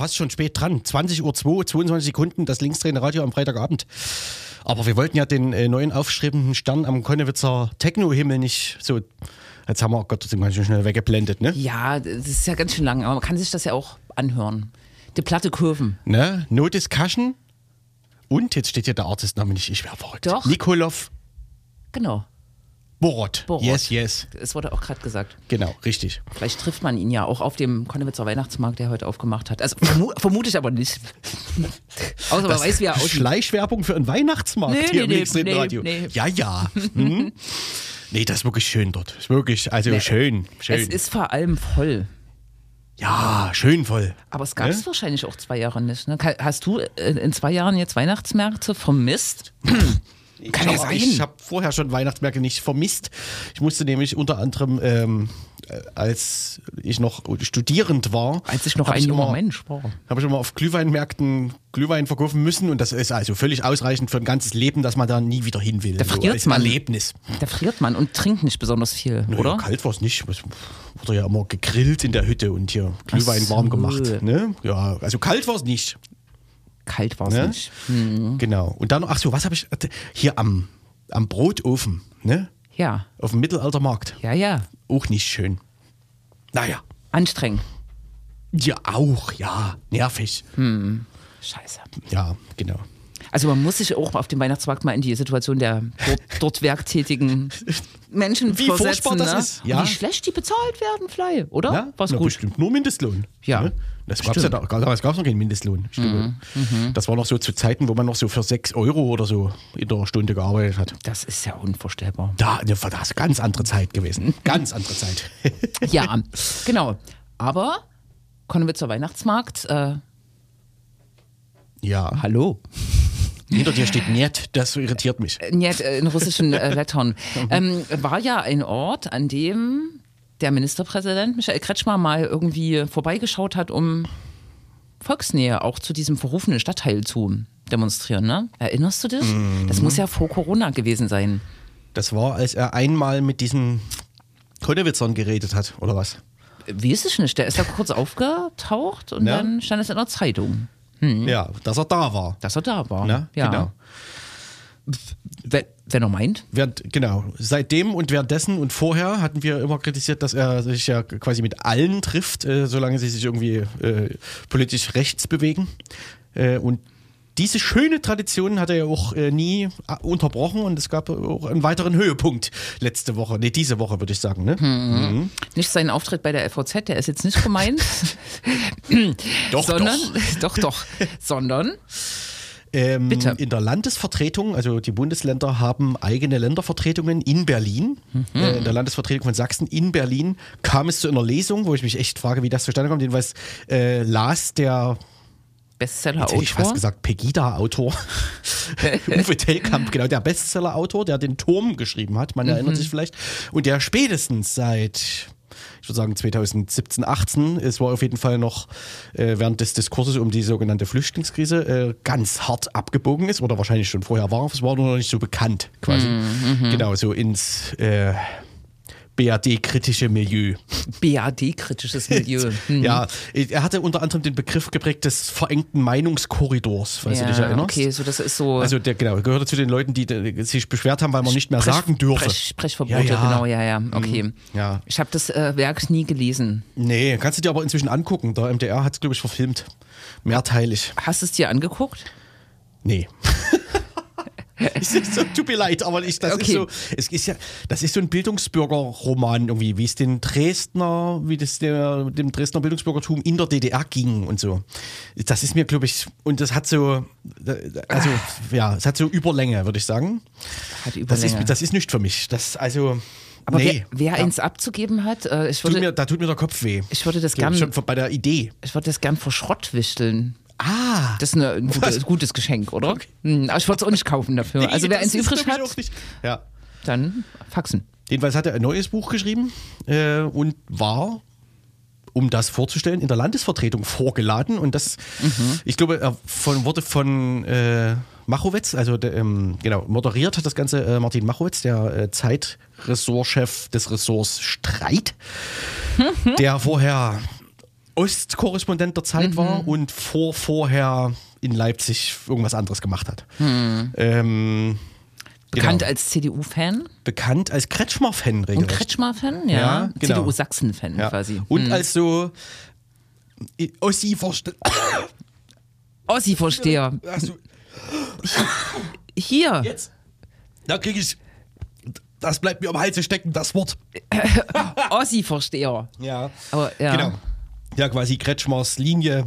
fast schon spät dran. 20 Uhr 2, 22 Sekunden, das linksdrehende Radio am Freitagabend. Aber wir wollten ja den äh, neuen aufstrebenden Stern am Konnewitzer Techno-Himmel nicht so. Jetzt haben wir, oh Gott, das sind ganz schön schnell weggeblendet, ne? Ja, das ist ja ganz schön lang, aber man kann sich das ja auch anhören. Die Platte Kurven. ne? No Discussion. Und jetzt steht hier der Artistname nicht, ich wäre verrückt. Doch. Nikolov Genau. Borot. Borot. Yes, yes. Es wurde auch gerade gesagt. Genau, richtig. Vielleicht trifft man ihn ja auch auf dem Konnewitzer Weihnachtsmarkt, der heute aufgemacht hat. Also vermu vermute ich aber nicht. Außer man weiß, wie er aussieht. Schleichwerbung für einen Weihnachtsmarkt Nee, hier nee, im nächsten nee, Radio. nee. Ja, ja. Hm? nee, das ist wirklich schön dort. Ist wirklich, also schön, schön. Es ist vor allem voll. ja, schön voll. Aber es gab es Ne? wahrscheinlich auch zwei Jahre nicht. Ne? Hast du äh, in zwei Jahren jetzt Weihnachtsmärkte vermisst? Kann ja ich, sein. Ich habe vorher schon Weihnachtsmärkte nicht vermisst. Ich musste nämlich unter anderem, ähm, äh, als ich noch studierend war, Als ich noch ein junger immer, Mensch war. habe ich immer auf Glühweinmärkten Glühwein verkaufen müssen und das ist also völlig ausreichend für ein ganzes Leben, dass man da nie wieder hin will. Da so friert als man. Erlebnis. Da friert man und trinkt nicht besonders viel, Naja, oder? kalt war es nicht. Es wurde ja immer gegrillt in der Hütte und hier Glühwein so. warm gemacht. Ne? Ja, also kalt war es nicht. Kalt war es Ne? nicht. Genau. Und dann, ach so, was habe ich hier am, am Brotofen, ne? Ja, Auf dem Mittelaltermarkt. ja, ja. Auch nicht schön. Naja. Anstrengend. Ja, auch, ja. Nervig. Scheiße. Ja, genau. Also man muss sich auch auf dem Weihnachtsmarkt mal in die Situation der dort, dort werktätigen Menschen Wie versetzen. furchtbar das ne? ist. Ja. Wie schlecht die bezahlt werden, Fly, oder? Ja, Was na, gut. bestimmt nur Mindestlohn. Ja, Ne? Das gab's ja da, damals gab es noch keinen Mindestlohn. Glaube, Mhm, Das war noch so zu Zeiten, wo man noch so für 6 Euro oder so in der Stunde gearbeitet hat. Das ist ja unvorstellbar. Da, ne, das ist ganz andere Zeit gewesen. Ganz andere Zeit. Ja, genau. Aber Konnewitzer Weihnachtsmarkt, äh, ja. hallo. Hinter dir steht Niet, das irritiert mich. Niet, äh, in russischen äh, Lettern. Ähm, war ja ein Ort, an dem der Ministerpräsident Michael Kretschmer mal irgendwie vorbeigeschaut hat, um Volksnähe auch zu diesem verrufenen Stadtteil zu demonstrieren. Ne? Erinnerst du dich? Das muss ja vor Corona gewesen sein. Das war, als er einmal mit diesen Konnewitzern geredet hat, oder was? Wie ist es nicht? Der ist da kurz aufgetaucht und Ja. dann stand es in der Zeitung, Ja, dass er da war. dass er da war. Ne? Ja. Genau. Wenn, wenn er meint. Während, genau. Seitdem und währenddessen und vorher hatten wir immer kritisiert, dass er sich ja quasi mit allen trifft, äh, solange sie sich irgendwie äh, politisch rechts bewegen. Äh, und diese schöne Tradition hat er ja auch äh, nie äh, unterbrochen und es gab auch einen weiteren Höhepunkt letzte Woche, nee, diese Woche würde ich sagen. Ne? Hm. Nicht sein Auftritt bei der LVZ, der ist jetzt nicht gemeint. Doch, sondern, doch. doch, doch, sondern, Ähm, Bitte. In der Landesvertretung, also die Bundesländer haben eigene Ländervertretungen in Berlin. Mhm. Äh, in der Landesvertretung von Sachsen in Berlin kam es zu einer Lesung, wo ich mich echt frage, wie das zustande kommt. Jedenfalls äh, las der, hätte ich fast Bestseller-Autor. gesagt, Pegida-Autor, Uwe Tellkamp, genau, der Bestseller-Autor, der den Turm geschrieben hat, man erinnert Mhm. sich vielleicht. Und der spätestens seit ich würde sagen 2017, 18, es war auf jeden Fall noch äh, während des Diskurses um die sogenannte Flüchtlingskrise äh, ganz hart abgebogen ist oder wahrscheinlich schon vorher war, es war nur noch nicht so bekannt quasi. Mhm, Genau, so ins äh, BAD-kritische Milieu. BAD-kritisches Milieu. Hm. Ja, er hatte unter anderem den Begriff geprägt des verengten Meinungskorridors, falls du dich erinnerst. Okay, so das ist so. Also der genau, gehörte zu den Leuten, die sich beschwert haben, weil man nicht mehr Sprech- sagen dürfe. Sprech, Sprechverbote, Ja, ja. genau, ja, ja. Okay. Ja. Ich habe das äh, Werk nie gelesen. Nee, kannst du dir aber inzwischen angucken. Der MDR hat es, glaube ich, verfilmt. Mehrteilig. Hast du es dir angeguckt? Nee. Es ist so, tut mir leid, aber ich, das Okay. ist so, es ist ja, das ist so ein Bildungsbürgerroman irgendwie, wie es den Dresdner, wie das der, dem Dresdner Bildungsbürgertum in der DDR ging und so. Das ist mir, glaube ich, und das hat so, also, ja, es hat so Überlänge, würde ich sagen. Hat Das Überlänge. ist, das ist nicht für mich. Das, also, Aber nee. wer, wer da, eins abzugeben hat, äh, ich, tut würde, mir, da tut mir der Kopf weh. ich würde das ich, gern, Schon bei der Idee. ich würde das gern vor Schrott wichteln. Ah, Das ist eine, ein gutes, gutes Geschenk, oder? Hm, aber ich würde es auch nicht kaufen dafür. Also wer eins übrig hat. Ja. dann faxen. Jedenfalls hat er ein neues Buch geschrieben äh, und war, um das vorzustellen, in der Landesvertretung vorgeladen. Und das, ich glaube, er von, wurde von äh, Machowitz, also der, ähm, genau, moderiert hat das Ganze äh, Martin Machowitz, der äh, Zeitressortchef des Ressorts Streit, der vorher Ostkorrespondent der Zeit war und vor vorher in Leipzig irgendwas anderes gemacht hat. Ähm, Bekannt genau. als CDU-Fan bekannt als Kretschmer-Fan und regelrecht. Kretschmer-Fan, ja. Ja, genau. CDU-Sachsen-Fan ja. quasi. Und als so äh, Ossi verste Ossi-Versteher. also, Hier. jetzt, da kriege ich, das bleibt mir am Halse stecken, das Wort. Ossi-Versteher. Ja. Aber, ja. Genau. Ja, quasi Kretschmers Linie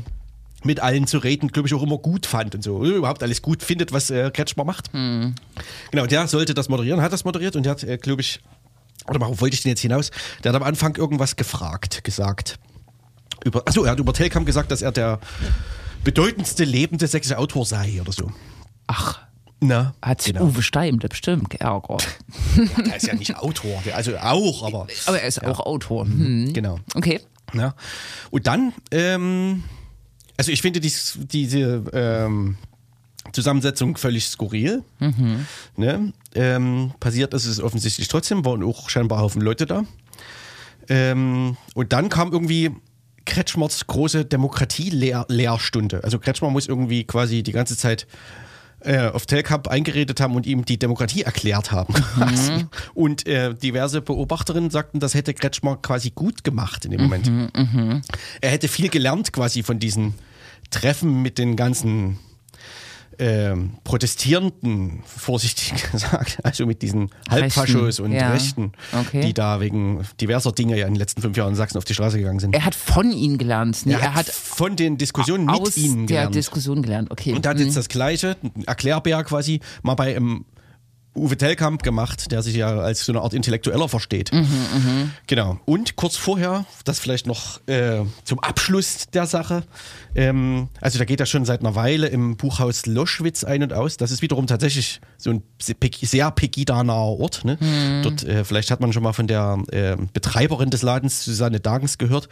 mit allen zu reden, glaube ich, auch immer gut fand und so. Oder Überhaupt alles gut findet, was äh, Kretschmer macht. Genau, der sollte das moderieren, hat das moderiert und der hat, äh, glaube ich, oder warum wollte ich denn jetzt hinaus? Der hat am Anfang irgendwas gefragt, gesagt. Über, achso, er hat über Telkamp gesagt, dass er der bedeutendste lebende sächsische Autor sei oder so. Ach, Na, hat sich genau. Uwe Steim da bestimmt geärgert. Der ist ja nicht Autor, der, also auch, aber Aber er ist auch Autor. Hm. genau. Okay. Ja. Und dann, ähm, also ich finde dies, diese ähm, Zusammensetzung völlig skurril. Ne? Ähm, passiert ist es offensichtlich trotzdem, waren auch scheinbar Haufen Leute da. Ähm, und dann kam irgendwie Kretschmers große Demokratie-Lehrstunde. Also Kretschmer muss irgendwie quasi die ganze Zeit äh, auf Telkamp eingeredet haben und ihm die Demokratie erklärt haben. quasi. Und äh, diverse Beobachterinnen sagten, das hätte Kretschmer quasi gut gemacht in dem Moment. Er hätte viel gelernt quasi von diesen Treffen mit den ganzen ähm, Protestierenden, vorsichtig gesagt, also mit diesen Halbfaschos und ja. Rechten, Okay. die da wegen diverser Dinge ja in den letzten fünf Jahren in Sachsen auf die Straße gegangen sind. Er hat von ihnen gelernt. Nee, er, hat von den Diskussionen mit aus ihnen der gelernt. Diskussion gelernt. Okay. und hat jetzt das Gleiche, ein Erklärbär quasi, mal bei ähm, Uwe Tellkamp gemacht, der sich ja als so eine Art Intellektueller versteht. Genau. Und kurz vorher, das vielleicht noch äh, zum Abschluss der Sache, ähm, also da geht er schon seit einer Weile im Buchhaus Loschwitz ein und aus. Das ist wiederum tatsächlich so ein sehr Pegida-naher Ort. Ne? Dort, äh, vielleicht hat man schon mal von der äh, Betreiberin des Ladens, Susanne Dagens, gehört.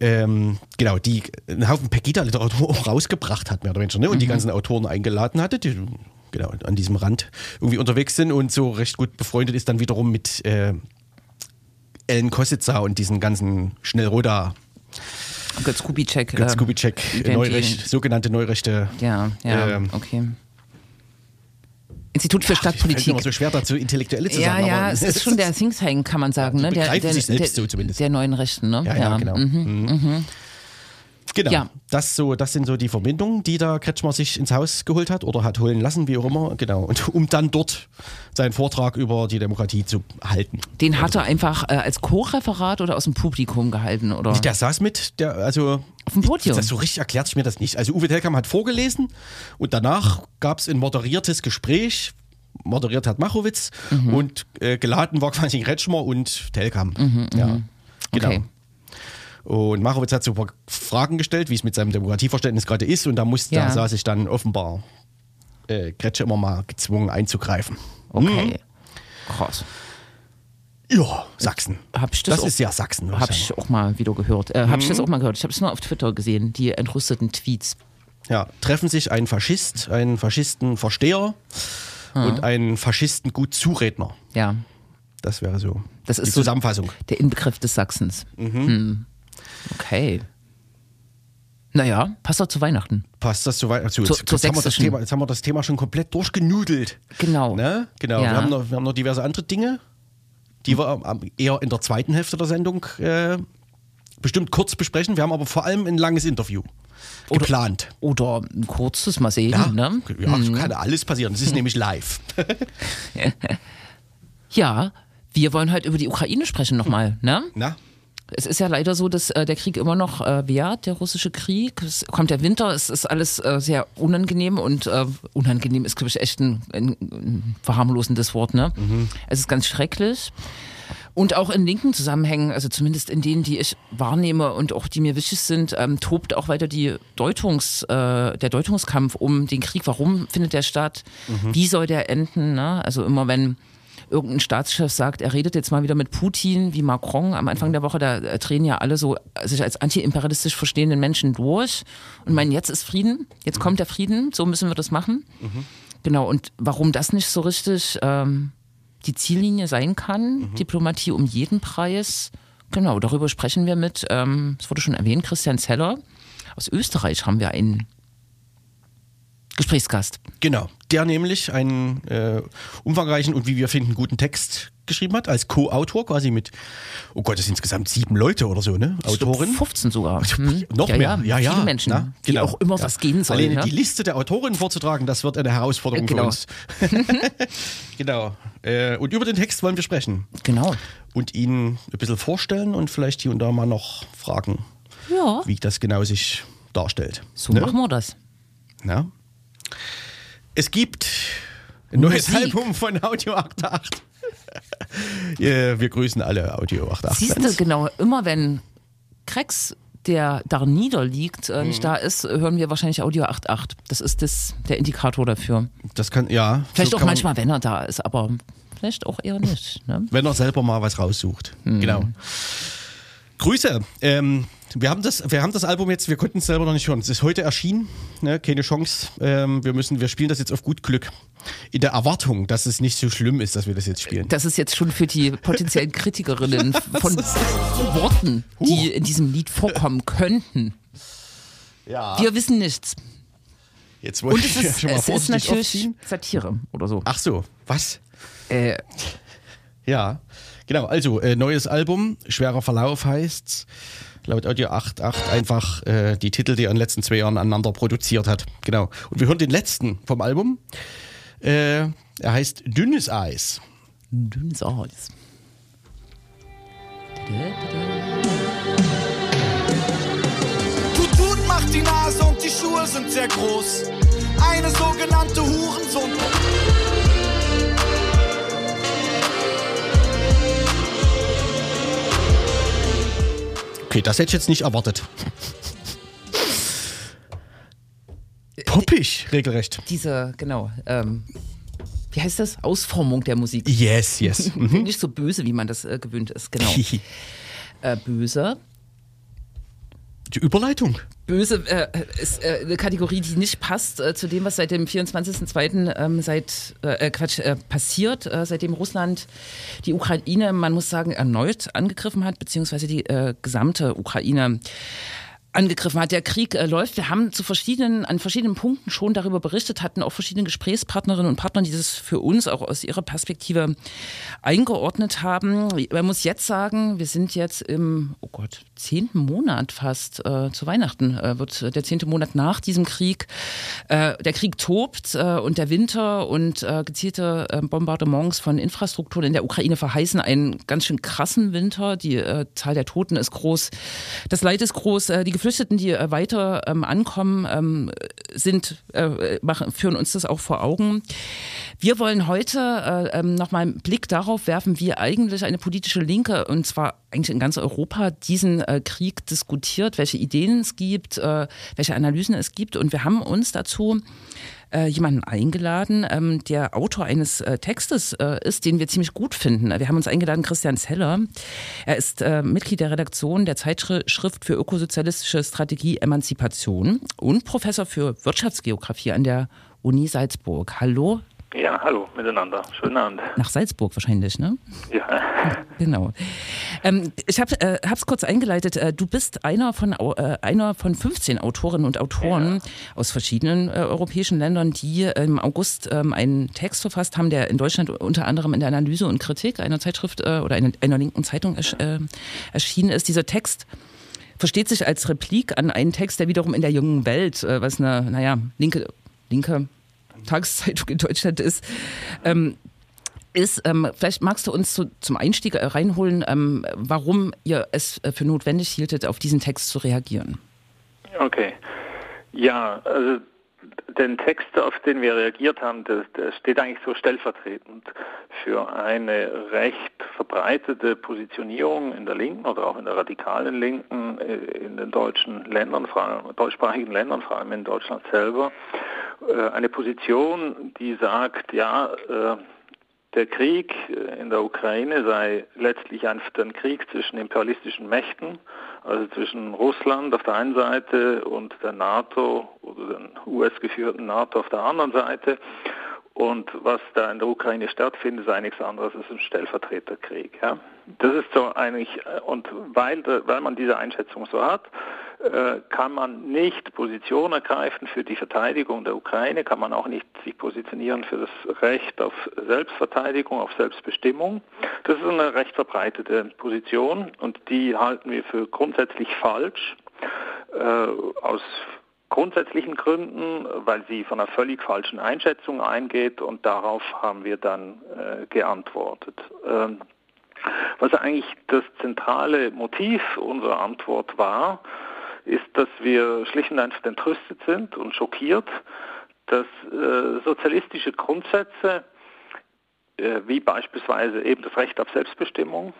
Ähm, genau, die einen Haufen Pegida-Literatur auch rausgebracht hat, mehr oder weniger, ne? und die ganzen Autoren eingeladen hatte, die genau an diesem Rand irgendwie unterwegs sind und so recht gut befreundet ist dann wiederum mit äh, Ellen Kossitzer und diesen ganzen Schnellroda Götz Kubitschek. Götz äh, Kubitschek, Identi- Neurecht, sogenannte Neurechte. Ja, ja, Ähm, okay. Institut für Ich mir Stadtpolitik. immer so schwer dazu, Intellektuelle zu Ja, sagen. ja, aber es ist schon der Think Tank, kann man sagen, ne? Der, der, sich selbst der, so zumindest. der neuen Rechten, ne? Ja, ja, genau. Mhm. Genau. Ja. Das, so, das sind so die Verbindungen, die da Kretschmer sich ins Haus geholt hat oder hat holen lassen, wie auch immer. Genau. Und um dann dort seinen Vortrag über die Demokratie zu halten. Den hat er einfach äh, als Co-Referat oder aus dem Publikum gehalten, oder? Der saß mit, der, also. Auf dem Podium. Das so richtig erklärt sich mir das nicht. Also Uwe Telkamp hat vorgelesen und danach gab es ein moderiertes Gespräch. Moderiert hat Machowitz Mhm. und äh, geladen war quasi Kretschmer und Telkamp. Ja. Genau. Okay. Und Machowitz hat so ein paar Fragen gestellt, wie es mit seinem Demokratieverständnis gerade ist. Und da, musste, Ja. da sah sich dann offenbar äh, Kretsche immer mal gezwungen einzugreifen. Okay. Krass. Ja, Sachsen. Ich das das auch- ist ja Sachsen. Habe ich ich auch mal wieder gehört. Äh, Habe ich Mhm. das auch mal gehört? Ich habe es nur auf Twitter gesehen, die entrüsteten Tweets. Ja, treffen sich ein Faschist, ein Faschistenversteher und ein Faschisten-Gut-Zuredner. Ja, Das wäre so Das die ist so- Zusammenfassung. der Inbegriff des Sachsens. Hm. Okay. Naja, passt doch zu Weihnachten. Passt das so weit? Also, jetzt, zur jetzt, haben wir das. Thema, jetzt haben wir das Thema schon komplett durchgenudelt. Genau. Ne? Genau. Ja. Wir, haben noch, wir haben noch diverse andere Dinge, die wir am- eher in der zweiten Hälfte der Sendung äh, bestimmt kurz besprechen. Wir haben aber vor allem ein langes Interview geplant. Oder ein kurzes, mal sehen. Ja, Ne? ja kann alles passieren. Das ist nämlich live. ja, wir wollen heute über die Ukraine sprechen nochmal. Ne? Na? Es ist ja leider so, dass äh, der Krieg immer noch äh, währt, der russische Krieg. Es kommt der Winter, es ist alles äh, sehr unangenehm und äh, unangenehm ist, glaube ich, echt ein, ein, ein verharmlosendes Wort. Ne? Es ist ganz schrecklich. Und auch in linken Zusammenhängen, also zumindest in denen, die ich wahrnehme und auch die mir wichtig sind, ähm, tobt auch weiter die Deutungs, äh, der Deutungskampf um den Krieg. Warum findet der statt? Wie soll der enden? Ne? Also immer wenn irgendein Staatschef sagt, er redet jetzt mal wieder mit Putin wie Macron am Anfang der Woche, da äh, drehen ja alle so sich als antiimperialistisch verstehenden Menschen durch und meinen, jetzt ist Frieden, jetzt kommt der Frieden, so müssen wir das machen. Genau, und warum das nicht so richtig ähm, die Ziellinie sein kann, Diplomatie um jeden Preis, Genau, darüber sprechen wir mit, ähm, es wurde schon erwähnt, Christian Zeller. Aus Österreich haben wir einen Gesprächsgast. Genau, der nämlich einen äh, umfangreichen und wie wir finden guten Text geschrieben hat, als Co-Autor quasi mit, oh Gott, das sind insgesamt sieben Leute oder so, ne? Autorin. 15 sogar. Hm. Noch ja, mehr, ja, ja. Viele Menschen, Na, die genau. auch immer Ja. was gehen sollen. Alleine ja? die Liste der Autorin vorzutragen, das wird eine Herausforderung Genau. für uns. genau. Äh, und über den Text wollen wir sprechen Genau. und ihn ein bisschen vorstellen und vielleicht hier und da mal noch fragen, Ja, wie das genau sich darstellt. so Ne? machen wir das. Ja. Es gibt ein neues. Album von Audio 88. ja, wir grüßen alle Audio 88. Siehst du, genau, immer wenn Krex, der da niederliegt, äh, Mhm. nicht da ist, hören wir wahrscheinlich Audio 8.8. Das ist das, der Indikator dafür. Das kann, ja. Vielleicht so auch manchmal, wenn er da ist, aber vielleicht auch eher nicht. Ne? Wenn er selber mal was raussucht. Mhm. Genau. Grüße. Ähm, wir, haben das, wir haben das Album jetzt, wir konnten es selber noch nicht hören. Es ist heute erschienen, ne? keine Chance. Ähm, wir, müssen, wir spielen das jetzt auf gut Glück. In der Erwartung, dass es nicht so schlimm ist, dass wir das jetzt spielen. Das ist jetzt schon für die potenziellen Kritikerinnen von Worten, die in diesem Lied vorkommen könnten. ja. Wir wissen nichts. Jetzt wollte Und es ich ist, schon mal es ist natürlich aufziehen. Satire oder so. Ach so, was? Äh, Ja, genau. Also, äh, neues Album, Schwerer Verlauf heißt's. Laut Audio 88 einfach äh, die Titel, die er in den letzten zwei Jahren aneinander produziert hat. Genau. Und wir hören den letzten vom Album. Äh, er heißt Dünnes Eis. dünnes Eis. Tut tut macht die Nase und die Schuhe sind sehr groß. Eine sogenannte Hurensohn. Okay, das hätte ich jetzt nicht erwartet. Poppig, regelrecht. Diese, genau, ähm, wie heißt das? Ausformung der Musik. Yes, yes. Mhm. Nicht so böse, wie man das äh, gewöhnt ist, genau. äh, böse. Die Überleitung. Böse äh, ist äh, eine Kategorie, die nicht passt äh, zu dem, was seit dem 24.02. Ähm, seit äh, Quatsch äh, passiert, äh, seitdem Russland die Ukraine, man muss sagen, erneut angegriffen hat, beziehungsweise die äh, gesamte Ukraine angegriffen hat. Der Krieg äh, läuft. Wir haben zu verschiedenen, an verschiedenen Punkten schon darüber berichtet, hatten auch verschiedene Gesprächspartnerinnen und Partner, die das für uns auch aus ihrer Perspektive eingeordnet haben. Man muss jetzt sagen, wir sind jetzt im, oh Gott, zehnten Monat fast, äh, zu Weihnachten äh, wird der zehnte Monat nach diesem Krieg. Äh, der Krieg tobt äh, und der Winter und äh, gezielte Bombardements von Infrastrukturen in der Ukraine verheißen einen ganz schön krassen Winter. Die Zahl der Toten ist groß, das Leid ist groß, die Geflüchteten, die äh, weiter ähm, ankommen, ähm, sind, äh, machen, führen uns das auch vor Augen. Wir wollen heute äh, ähm, nochmal einen Blick darauf werfen, wie eigentlich eine politische Linke, und zwar eigentlich in ganz Europa, diesen äh, Krieg diskutiert, welche Ideen es gibt, äh, welche Analysen es gibt. Und wir haben uns dazu äh, jemanden eingeladen, ähm, der Autor eines äh, Textes äh, ist, den wir ziemlich gut finden. Wir haben uns eingeladen, Christian Zeller. Er ist äh, Mitglied der Redaktion der Zeitschrift für ökosozialistische Strategie Emanzipation und Professor für Wirtschaftsgeografie an der Uni Salzburg. Hallo Ja, hallo miteinander. Schönen Abend. nach Salzburg wahrscheinlich, ne? Ja, Genau. Ähm, ich habe es kurz eingeleitet. Äh, du bist einer von, äh, einer von 15 Autorinnen und Autoren aus verschiedenen äh, europäischen Ländern, die im August ähm, einen Text verfasst haben, der in Deutschland unter anderem in der Analyse und Kritik einer Zeitschrift äh, oder einer, einer linken Zeitung ersch äh, erschienen ist. Dieser Text versteht sich als Replik an einen Text, der wiederum in der jungen Welt, äh, was eine, naja, linke, linke Tageszeitung in Deutschland ist, ähm, ist, ähm, vielleicht magst du uns zu, zum Einstieg äh, reinholen, ähm, warum ihr es äh, für notwendig hieltet, auf diesen Text zu reagieren. okay. Ja, also den Text, auf den wir reagiert haben, das, das steht eigentlich so stellvertretend für eine recht verbreitete Positionierung in der Linken oder auch in der radikalen Linken äh, in den deutschen Ländern, vor allem, deutschsprachigen Ländern, vor allem in Deutschland selber. Äh, Eine Position, die sagt, ja, äh, der Krieg äh, in der Ukraine sei letztlich einfach ein Krieg zwischen imperialistischen Mächten, also zwischen Russland auf der einen Seite und der NATO oder den US-geführten NATO auf der anderen Seite. Und was da in der Ukraine stattfindet, ist nichts anderes als ein Stellvertreterkrieg. Ja? Das ist so eigentlich, und weil, weil man diese Einschätzung so hat, äh, kann man nicht Position ergreifen für die Verteidigung der Ukraine, kann man auch nicht sich positionieren für das Recht auf Selbstverteidigung, auf Selbstbestimmung. Das ist eine recht verbreitete Position und die halten wir für grundsätzlich falsch. Äh, aus grundsätzlichen Gründen, weil sie von einer völlig falschen Einschätzung eingeht und darauf haben wir dann äh, geantwortet. Ähm, was eigentlich das zentrale Motiv unserer Antwort war, ist, dass wir schlicht und einfach entrüstet sind und schockiert, dass äh, sozialistische Grundsätze, äh, wie beispielsweise eben das Recht auf Selbstbestimmung,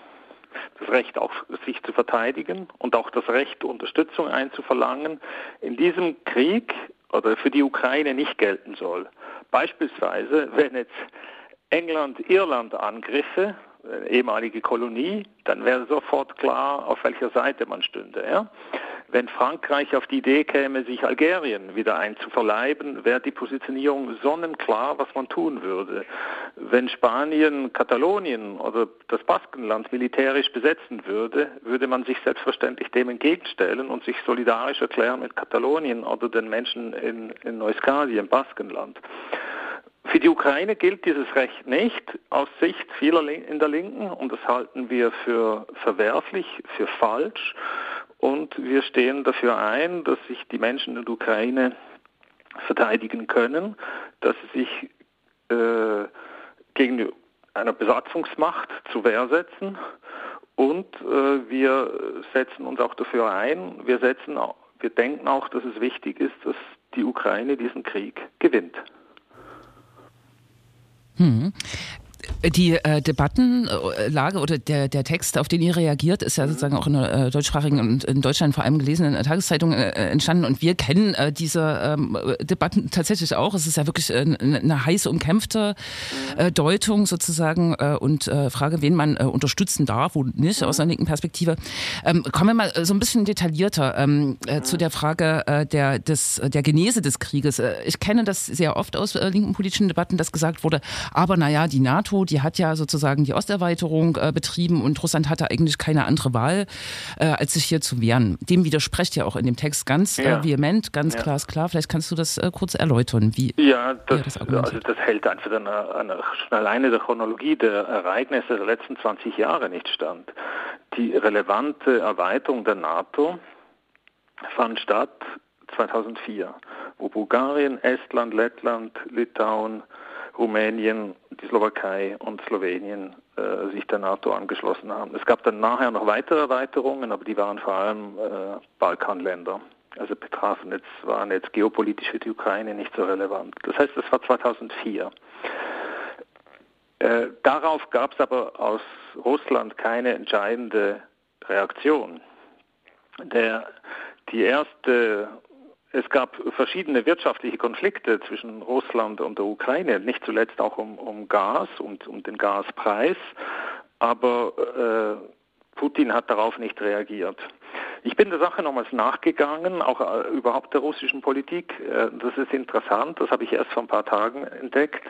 das Recht auch sich zu verteidigen und auch das Recht Unterstützung einzuverlangen, in diesem Krieg oder für die Ukraine nicht gelten soll. Beispielsweise, wenn jetzt England Irland angriffe, ehemalige Kolonie, dann wäre sofort klar, auf welcher Seite man stünde. Ja? Wenn Frankreich auf die Idee käme, sich Algerien wieder einzuverleiben, wäre die Positionierung sonnenklar, was man tun würde. Wenn Spanien Katalonien oder das Baskenland militärisch besetzen würde, würde man sich selbstverständlich dem entgegenstellen und sich solidarisch erklären mit Katalonien oder den Menschen in, in Neuskadi, im Baskenland. Für die Ukraine gilt dieses Recht nicht aus Sicht vieler in der Linken und das halten wir für verwerflich, für falsch. Und wir stehen dafür ein, dass sich die Menschen in der Ukraine verteidigen können, dass sie sich äh, gegen einer Besatzungsmacht zu Wehr setzen. Und äh, wir setzen uns auch dafür ein, wir, setzen, wir denken auch, dass es wichtig ist, dass die Ukraine diesen Krieg gewinnt. Hm. Die äh, Debattenlage oder der, der Text, auf den ihr reagiert, ist ja mhm. sozusagen auch in der äh, deutschsprachigen und in Deutschland vor allem gelesenen äh, Tageszeitung äh, entstanden. Und wir kennen äh, diese ähm, Debatten tatsächlich auch. Es ist ja wirklich äh, eine heiß umkämpfte äh, Deutung sozusagen äh, und äh, Frage, wen man äh, unterstützen darf und nicht aus einer linken Perspektive. Ähm, kommen wir mal so ein bisschen detaillierter ähm, äh, zu der Frage äh, der, des, der Genese des Krieges. Äh, ich kenne das sehr oft aus äh, linken politischen Debatten, dass gesagt wurde, aber naja, die NATO, die hat ja sozusagen die Osterweiterung äh, betrieben und Russland hatte eigentlich keine andere Wahl, äh, als sich hier zu wehren. Dem widerspricht ja auch in dem Text ganz äh, ja. äh, vehement, ganz ja. glasklar. Vielleicht kannst du das äh, kurz erläutern, wie Ja, das, das, also das hält einfach an schon alleine der Chronologie der Ereignisse der letzten 20 Jahre nicht stand. Die relevante Erweiterung der NATO fand statt 2004, wo Bulgarien, Estland, Lettland, Litauen, Rumänien, die Slowakei und Slowenien äh, sich der NATO angeschlossen haben. Es gab dann nachher noch weitere Erweiterungen, aber die waren vor allem äh, Balkanländer. Also betrafen jetzt, waren jetzt geopolitisch für die Ukraine nicht so relevant. Das heißt, das war 2004. Äh, darauf gab es aber aus Russland keine entscheidende Reaktion. Der, die erste es gab verschiedene wirtschaftliche Konflikte zwischen Russland und der Ukraine, nicht zuletzt auch um, um Gas und um den Gaspreis. Aber äh, Putin hat darauf nicht reagiert. Ich bin der Sache nochmals nachgegangen, auch äh, überhaupt der russischen Politik. Äh, das ist interessant, das habe ich erst vor ein paar Tagen entdeckt.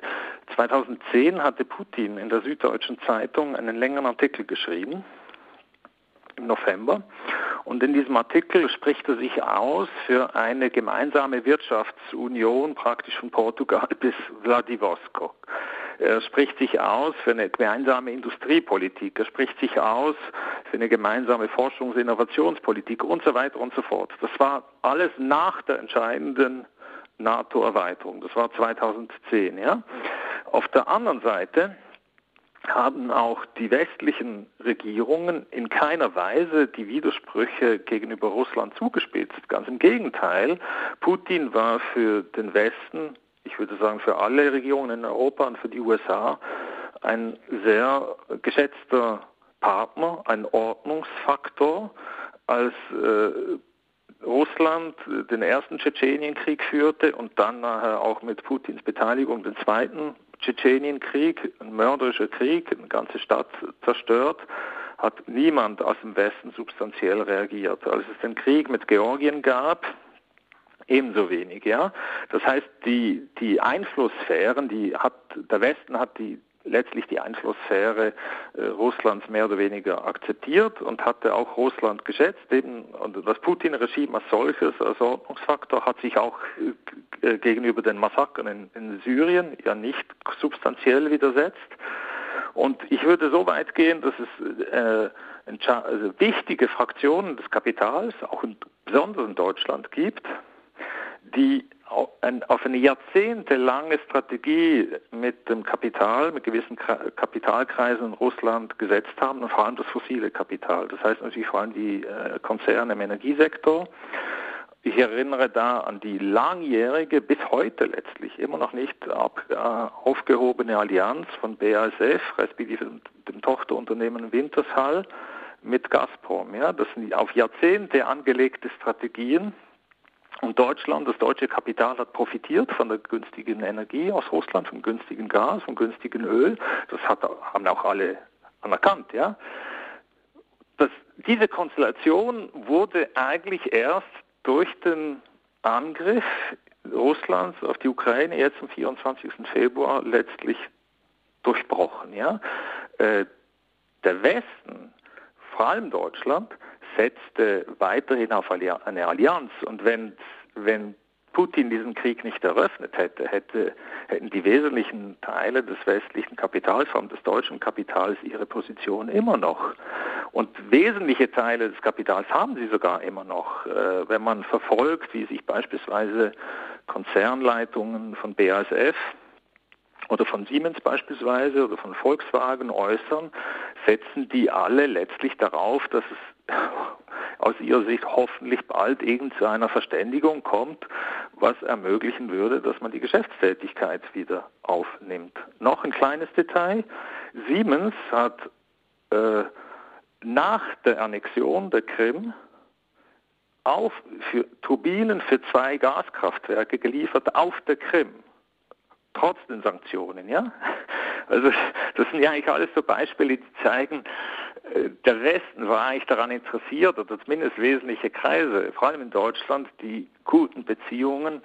2010 hatte Putin in der Süddeutschen Zeitung einen längeren Artikel geschrieben, im November. Und in diesem Artikel spricht er sich aus für eine gemeinsame Wirtschaftsunion praktisch von Portugal bis Vladivostok. Er spricht sich aus für eine gemeinsame Industriepolitik. Er spricht sich aus für eine gemeinsame Forschungs- und Innovationspolitik und so weiter und so fort. Das war alles nach der entscheidenden NATO-Erweiterung. Das war 2010. Ja? Auf der anderen Seite haben auch die westlichen Regierungen in keiner Weise die Widersprüche gegenüber Russland zugespitzt. Ganz im Gegenteil, Putin war für den Westen, ich würde sagen für alle Regierungen in Europa und für die USA, ein sehr geschätzter Partner, ein Ordnungsfaktor, als äh, Russland den ersten Tschetschenienkrieg führte und dann nachher auch mit Putins Beteiligung den zweiten Tschetschenienkrieg, ein mörderischer Krieg, eine ganze Stadt zerstört, hat niemand aus dem Westen substanziell reagiert. Als es den Krieg mit Georgien gab, ebenso wenig. Ja? Das heißt, die, die Einflusssphären, die hat, der Westen hat die, letztlich die Einflusssphäre äh, Russlands mehr oder weniger akzeptiert und hatte auch Russland geschätzt. Eben, und das Putin-Regime als solches, als Ordnungsfaktor, hat sich auch äh, gegenüber den Massakern in, in Syrien ja nicht substanziell widersetzt. Und ich würde so weit gehen, dass es äh, also wichtige Fraktionen des Kapitals, auch in, besonders in Deutschland, gibt, die auf eine jahrzehntelange Strategie mit dem Kapital, mit gewissen Kapitalkreisen in Russland gesetzt haben und vor allem das fossile Kapital. Das heißt natürlich vor allem die äh, Konzerne im Energiesektor. Ich erinnere da an die langjährige, bis heute letztlich immer noch nicht ab, äh, aufgehobene Allianz von BASF, respektive dem Tochterunternehmen Wintershall, mit Gazprom. Ja, das sind auf Jahrzehnte angelegte Strategien. Und Deutschland, das deutsche Kapital hat profitiert von der günstigen Energie aus Russland, vom günstigen Gas, vom günstigen Öl. Das hat, haben auch alle anerkannt. Ja. Das, diese Konstellation wurde eigentlich erst durch den Angriff Russlands auf die Ukraine jetzt am 24. Februar letztlich durchbrochen. Ja. Äh, der Westen vor allem Deutschland, setzte weiterhin auf eine Allianz. Und wenn, wenn Putin diesen Krieg nicht eröffnet hätte, hätte, hätten die wesentlichen Teile des westlichen Kapitals, vor allem des deutschen Kapitals, ihre Position immer noch. Und wesentliche Teile des Kapitals haben sie sogar immer noch. Äh, wenn man verfolgt, wie sich beispielsweise Konzernleitungen von BASF oder von Siemens beispielsweise oder von Volkswagen äußern, setzen die alle letztlich darauf, dass es aus ihrer Sicht hoffentlich bald irgend zu einer Verständigung kommt, was ermöglichen würde, dass man die Geschäftstätigkeit wieder aufnimmt. Noch ein kleines Detail. Siemens hat äh, nach der Annexion der Krim auf für Turbinen für zwei Gaskraftwerke geliefert auf der Krim trotz den Sanktionen, ja. Also das sind ja eigentlich alles so Beispiele, die zeigen, der Westen war eigentlich daran interessiert, oder zumindest wesentliche Kreise, vor allem in Deutschland, die guten Beziehungen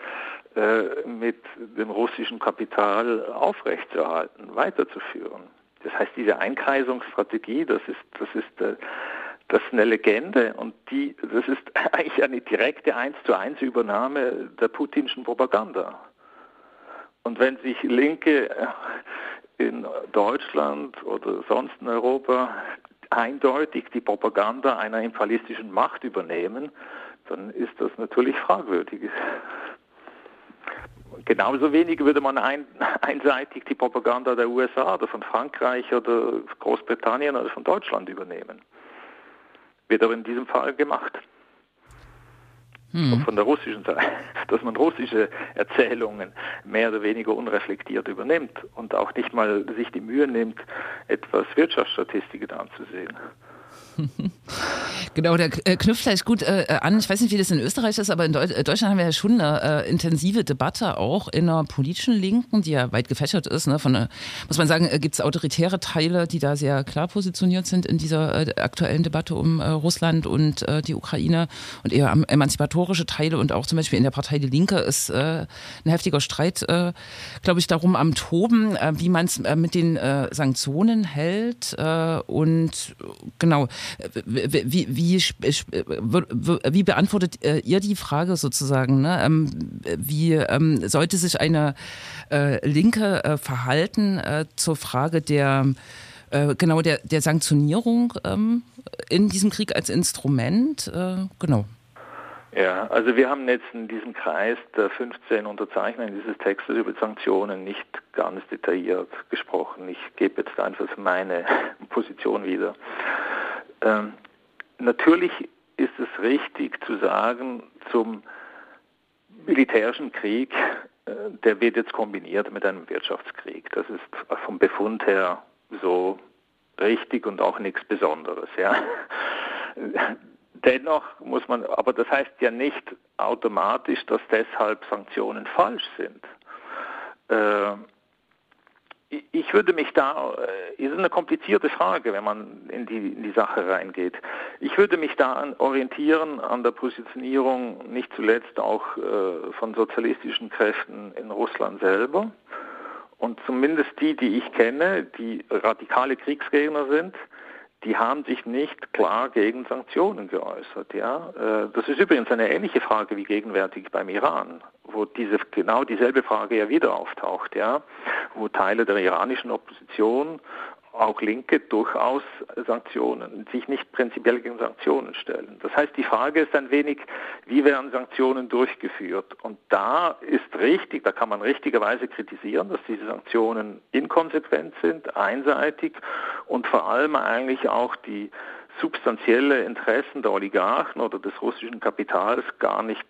äh, mit dem russischen Kapital aufrechtzuerhalten, weiterzuführen. Das heißt, diese Einkreisungsstrategie, das ist, das ist, äh, das ist eine Legende und die, das ist eigentlich eine direkte eins zu eins Übernahme der putinschen Propaganda. Und wenn sich Linke äh, in Deutschland oder sonst in Europa eindeutig die Propaganda einer imperialistischen Macht übernehmen, dann ist das natürlich fragwürdig. Genauso wenig würde man ein, einseitig die Propaganda der USA oder von Frankreich oder Großbritannien oder von Deutschland übernehmen. Wird aber in diesem Fall gemacht hm. von der russischen Seite, dass man russische Erzählungen mehr oder weniger unreflektiert übernimmt und auch nicht mal sich die Mühe nimmt, etwas Wirtschaftsstatistiken anzusehen. Genau, der äh, knüpft vielleicht gut äh, an. Ich weiß nicht, wie das in Österreich ist, aber in Deu äh, Deutschland haben wir ja schon eine äh, intensive Debatte auch in der politischen Linken, die ja weit gefächert ist. Ne? Von, äh, muss man sagen, äh, gibt es autoritäre Teile, die da sehr klar positioniert sind in dieser aktuellen Debatte um Russland und die Ukraine und eher emanzipatorische Teile und auch zum Beispiel in der Partei Die Linke ist ein heftiger Streit, glaube ich, darum am Toben, wie man es mit den Sanktionen hält und genau, wie, wie, wie beantwortet äh, ihr die Frage sozusagen? Ne? Ähm, wie ähm, sollte sich eine äh, Linke äh, verhalten zur Frage der genau der, der Sanktionierung ähm, in diesem Krieg als Instrument? genau. Ja, also wir haben jetzt in diesem Kreis der 15 Unterzeichner dieses Textes über Sanktionen nicht ganz detailliert gesprochen. Ich gebe jetzt einfach meine Position wieder. Ähm, natürlich ist es richtig zu sagen, zum militärischen Krieg, äh, der wird jetzt kombiniert mit einem Wirtschaftskrieg. Das ist vom Befund her so richtig und auch nichts Besonderes. Ja. Dennoch muss man, aber das heißt ja nicht automatisch, dass deshalb Sanktionen falsch sind. Äh, ich würde mich da, äh, ist eine komplizierte Frage, wenn man in die, in die Sache reingeht. Ich würde mich da orientieren an der Positionierung nicht zuletzt auch äh, von sozialistischen Kräften in Russland selber. Und zumindest die, die ich kenne, die radikale Kriegsgegner sind, die haben sich nicht klar gegen Sanktionen geäußert. Ja? Äh, das ist übrigens eine ähnliche Frage wie gegenwärtig beim Iran, wo diese, genau dieselbe Frage ja wieder auftaucht, ja? wo Teile der iranischen Opposition auch Linke durchaus Sanktionen, sich nicht prinzipiell gegen Sanktionen stellen. Das heißt, die Frage ist ein wenig, wie werden Sanktionen durchgeführt? Und da ist richtig, da kann man richtigerweise kritisieren, dass diese Sanktionen inkonsequent sind, einseitig und vor allem eigentlich auch die substanzielle Interessen der Oligarchen oder des russischen Kapitals gar nicht,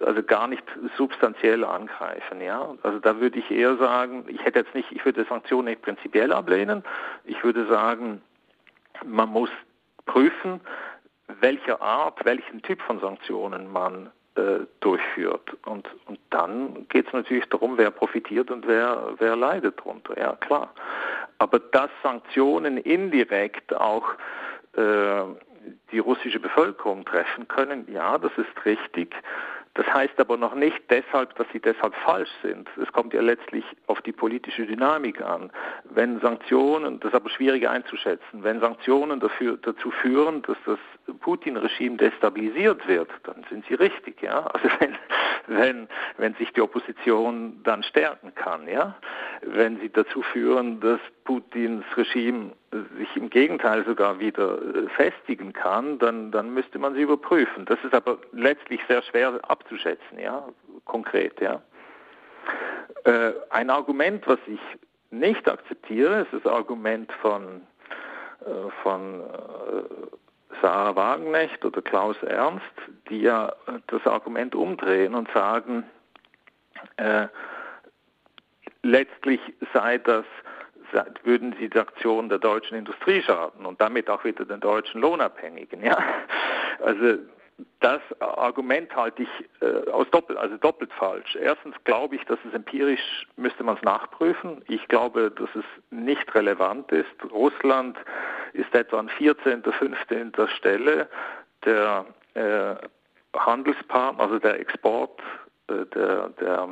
also gar nicht substanziell angreifen. Ja? Also da würde ich eher sagen, ich hätte jetzt nicht, ich würde Sanktionen nicht prinzipiell ablehnen. Ich würde sagen, man muss prüfen, welche Art, welchen Typ von Sanktionen man äh, durchführt. Und, und dann geht es natürlich darum, wer profitiert und wer, wer leidet darunter. Ja, klar. Aber dass Sanktionen indirekt auch die russische Bevölkerung treffen können. Ja, das ist richtig. Das heißt aber noch nicht deshalb, dass sie deshalb falsch sind. Es kommt ja letztlich auf die politische Dynamik an. Wenn Sanktionen, das ist aber schwierig einzuschätzen, wenn Sanktionen dafür, dazu führen, dass das Putin-Regime destabilisiert wird, dann sind sie richtig. Ja? Also wenn, wenn, wenn sich die Opposition dann stärken kann, ja? wenn sie dazu führen, dass Putins Regime sich im Gegenteil sogar wieder äh, festigen kann, dann, dann müsste man sie überprüfen. Das ist aber letztlich sehr schwer abzuschätzen, ja, konkret, ja. Äh, ein Argument, was ich nicht akzeptiere, ist das Argument von, äh, von Sarah Wagenknecht oder Klaus Ernst, die ja das Argument umdrehen und sagen, äh, letztlich sei das würden sie die Aktion der deutschen Industrie schaden und damit auch wieder den deutschen Lohnabhängigen. Ja? Also das Argument halte ich äh, aus doppelt, also doppelt falsch. Erstens glaube ich, dass es empirisch müsste man es nachprüfen. Ich glaube, dass es nicht relevant ist. Russland ist etwa an 14., 15. Stelle der äh, Handelspartner, also der Export, äh, der, der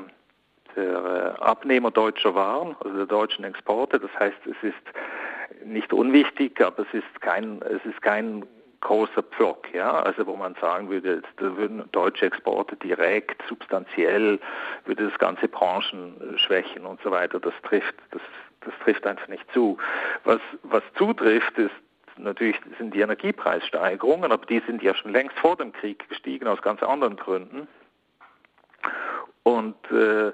der äh, Abnehmer deutscher Waren, also der deutschen Exporte. Das heißt, es ist nicht unwichtig, aber es ist kein, es ist kein großer Pflock, ja, also wo man sagen würde, da würden deutsche Exporte direkt, substanziell, würde das ganze Branchen äh, schwächen und so weiter. Das trifft, das, das trifft einfach nicht zu. Was, was zutrifft, ist natürlich sind die Energiepreissteigerungen, aber die sind ja schon längst vor dem Krieg gestiegen aus ganz anderen Gründen. Und äh,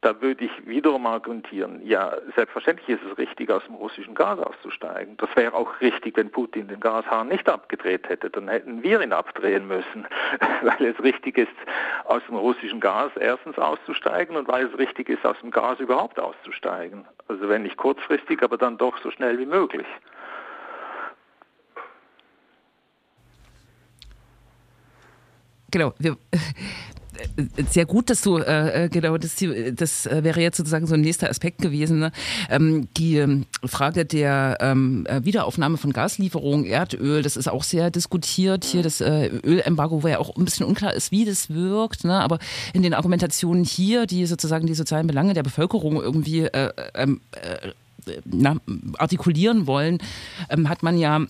da würde ich wiederum argumentieren, ja, selbstverständlich ist es richtig, aus dem russischen Gas auszusteigen. Das wäre auch richtig, wenn Putin den Gashahn nicht abgedreht hätte. Dann hätten wir ihn abdrehen müssen, weil es richtig ist, aus dem russischen Gas erstens auszusteigen und weil es richtig ist, aus dem Gas überhaupt auszusteigen. Also wenn nicht kurzfristig, aber dann doch so schnell wie möglich. Genau, wir, sehr gut, dass du, äh, äh genau, das, das äh, wäre jetzt sozusagen so ein nächster Aspekt gewesen. Ne? Ähm, die ähm, Frage der ähm, äh, Wiederaufnahme von Gaslieferungen, Erdöl, das ist auch sehr diskutiert. Hier das äh, Ölembargo, wo ja auch ein bisschen unklar ist, wie das wirkt. Ne? Aber in den Argumentationen hier, die sozusagen die sozialen Belange der Bevölkerung irgendwie äh, ähm, äh, na, artikulieren wollen, ähm, hat man ja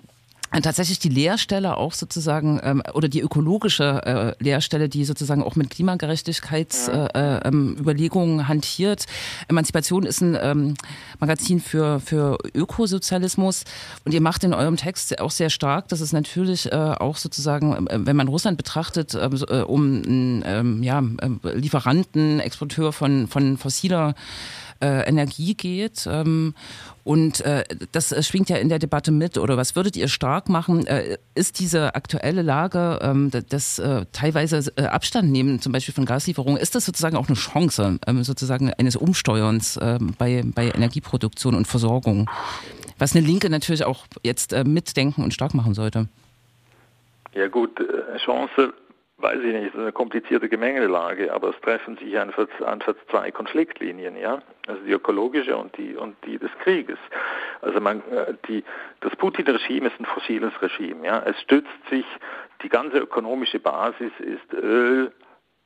tatsächlich die Lehrstelle auch sozusagen ähm, oder die ökologische äh, Lehrstelle, die sozusagen auch mit Klimagerechtigkeitsüberlegungen äh, äh, hantiert. Emanzipation ist ein ähm, Magazin für, für Ökosozialismus und ihr macht in eurem Text auch sehr stark, dass es natürlich äh, auch sozusagen, äh, wenn man Russland betrachtet, ähm, äh, um ähm, ja, Lieferanten, Exporteur von, von fossiler äh, Energie geht. Ähm, und äh, das schwingt ja in der Debatte mit. Oder was würdet ihr stark machen? Äh, ist diese aktuelle Lage, ähm, das äh, teilweise äh, Abstand nehmen, zum Beispiel von Gaslieferungen, ist das sozusagen auch eine Chance, ähm, sozusagen eines Umsteuerns ähm, bei, bei Energieproduktion und Versorgung? Was eine Linke natürlich auch jetzt äh, mitdenken und stark machen sollte. Ja gut, äh, Chance weiß ich nicht, eine komplizierte Gemengelage, aber es treffen sich einfach, einfach zwei Konfliktlinien, ja, also die ökologische und die und die des Krieges. Also man, äh, die, das Putin-Regime ist ein fossiles Regime, ja, es stützt sich, die ganze ökonomische Basis ist Öl,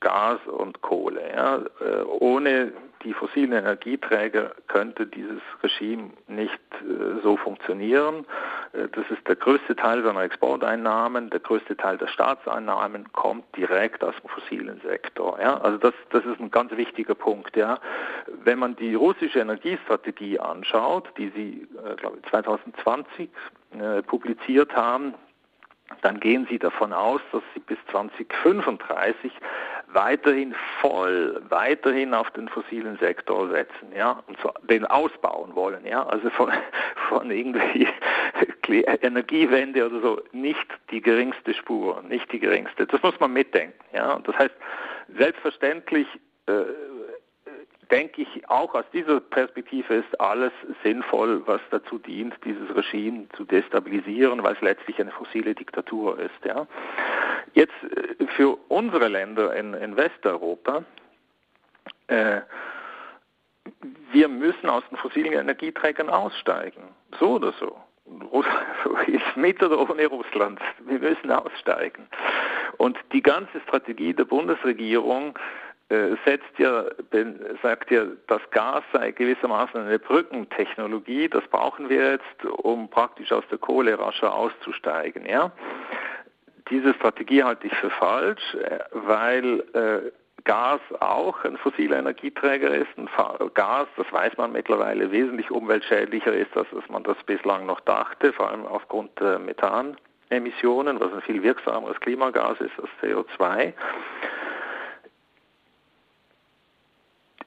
Gas und Kohle. Ja. Äh, ohne die fossilen Energieträger könnte dieses Regime nicht äh, so funktionieren. Äh, das ist der größte Teil seiner Exporteinnahmen, der größte Teil der Staatseinnahmen kommt direkt aus dem fossilen Sektor. Ja. Also das, das ist ein ganz wichtiger Punkt. Ja. Wenn man die russische Energiestrategie anschaut, die sie, glaube ich, 2020 publiziert haben, dann gehen Sie davon aus, dass Sie bis 2035 weiterhin voll, weiterhin auf den fossilen Sektor setzen, ja, und so den ausbauen wollen, ja, also von, von irgendwie Energiewende oder so nicht die geringste Spur, nicht die geringste. Das muss man mitdenken, ja. Das heißt, selbstverständlich äh, denke ich, auch aus dieser Perspektive ist alles sinnvoll, was dazu dient, dieses Regime zu destabilisieren, weil es letztlich eine fossile Diktatur ist. Ja. Jetzt äh, für unsere Länder in, in Westeuropa, äh, wir müssen aus den fossilen Energieträgern aussteigen, so oder so. Mit oder ohne Russland. Wir müssen aussteigen. Und die ganze Strategie der Bundesregierung äh, setzt ja, sagt ja, das Gas sei gewissermaßen eine Brückentechnologie, das brauchen wir jetzt, um praktisch aus der Kohle rascher auszusteigen. Ja? Diese Strategie halte ich für falsch, äh, weil äh, Gas auch ein fossiler Energieträger ist. Ein Gas, das weiß man mittlerweile, wesentlich umweltschädlicher ist, als man das bislang noch dachte, vor allem aufgrund der Methanemissionen, was ein viel wirksameres Klimagas ist als CO2.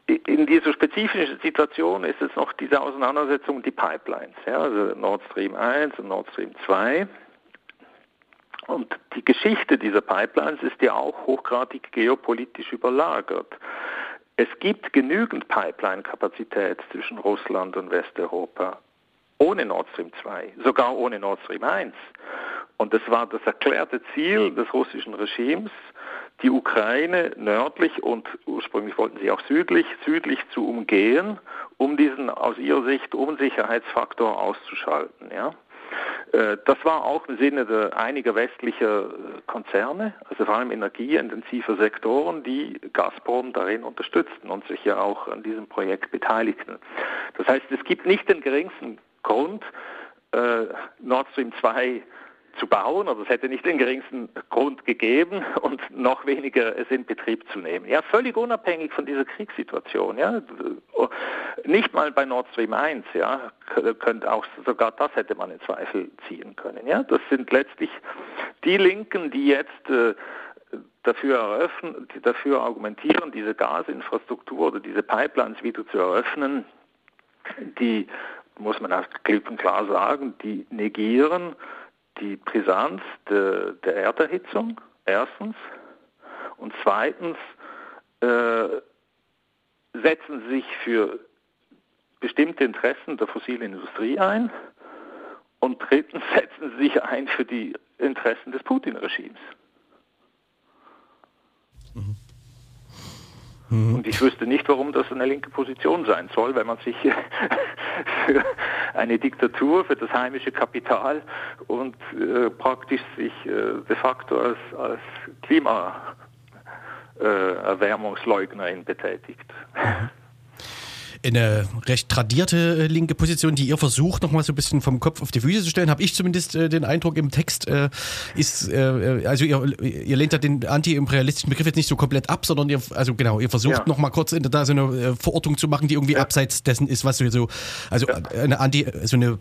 in dieser spezifischen Situation ist es noch diese Auseinandersetzung die Pipelines, ja, also Nord Stream 1 und Nord Stream 2. Und die Geschichte dieser Pipelines ist ja auch hochgradig geopolitisch überlagert. Es gibt genügend Pipeline-Kapazität zwischen Russland und Westeuropa, ohne Nord Stream 2, sogar ohne Nord Stream 1. Und das war das erklärte Ziel des russischen Regimes, die Ukraine nördlich und ursprünglich wollten sie auch südlich, südlich zu umgehen, um diesen aus ihrer Sicht Unsicherheitsfaktor auszuschalten. Ja. Äh, das war auch im Sinne einiger westlicher äh, Konzerne, also vor allem energieintensiver Sektoren, die Gazprom darin unterstützten und sich ja auch an diesem Projekt beteiligten. Das heißt, es gibt nicht den geringsten Grund, äh, Nord Stream 2 zu bauen, oder es hätte nicht den geringsten Grund gegeben und noch weniger es in Betrieb zu nehmen. Ja, völlig unabhängig von dieser Kriegssituation. Ja, nicht mal bei Nord Stream 1. Ja, könnte auch sogar das hätte man in Zweifel ziehen können. Ja, das sind letztlich die Linken, die jetzt äh, dafür eröffnen, die dafür argumentieren, diese Gasinfrastruktur oder diese Pipelines wieder zu eröffnen, die muss man auch klipp und klar sagen, die negieren die Brisanz de, der Erderhitzung, erstens. Und zweitens äh, setzen sich für bestimmte Interessen der fossilen Industrie ein. Und drittens setzen sie sich ein für die Interessen des Putin-Regimes. Mhm. Mhm. Und ich wüsste nicht, warum das eine linke Position sein soll, wenn man sich für eine Diktatur, für das heimische Kapital und äh, praktisch sich äh, de facto als, als Klimaerwärmungsleugnerin betätigt. Mhm eine recht tradierte äh, linke Position, die ihr versucht, nochmal so ein bisschen vom Kopf auf die Füße zu stellen, habe ich zumindest äh, den Eindruck im Text, äh, ist, äh, äh also ihr, ihr lehnt ja den anti-imperialistischen Begriff jetzt nicht so komplett ab, sondern ihr, also genau, ihr versucht ja. nochmal kurz in, da so eine äh, Verortung zu machen, die irgendwie ja. abseits dessen ist, was so, also ja. eine anti, so eine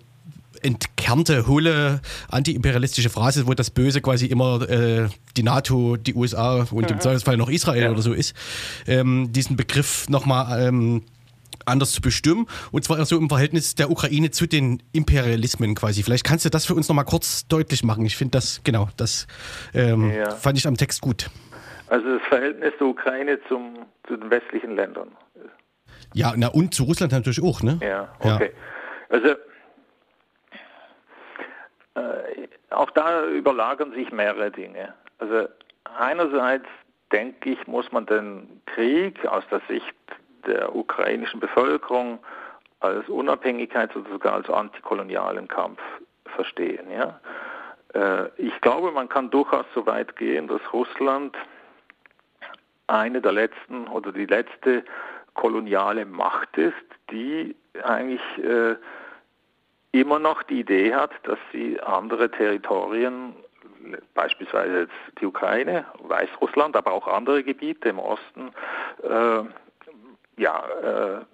entkernte, hohle, antiimperialistische Phrase, wo das Böse quasi immer äh, die NATO, die USA und mhm. im Zweifelsfall noch Israel ja. oder so ist, ähm, diesen Begriff nochmal ähm, anders zu bestimmen. Und zwar so im Verhältnis der Ukraine zu den Imperialismen quasi. Vielleicht kannst du das für uns nochmal kurz deutlich machen. Ich finde das, genau, das ähm, ja. fand ich am Text gut. Also das Verhältnis der Ukraine zum, zu den westlichen Ländern. Ja, na und zu Russland natürlich auch, ne? Ja, okay. Ja. Also äh, auch da überlagern sich mehrere Dinge. Also einerseits denke ich, muss man den Krieg aus der Sicht der ukrainischen Bevölkerung als Unabhängigkeits- oder sogar als antikolonialen Kampf verstehen. Ja? Äh, ich glaube, man kann durchaus so weit gehen, dass Russland eine der letzten oder die letzte koloniale Macht ist, die eigentlich äh, immer noch die Idee hat, dass sie andere Territorien, beispielsweise jetzt die Ukraine, Weißrussland, aber auch andere Gebiete im Osten, äh, ja, äh,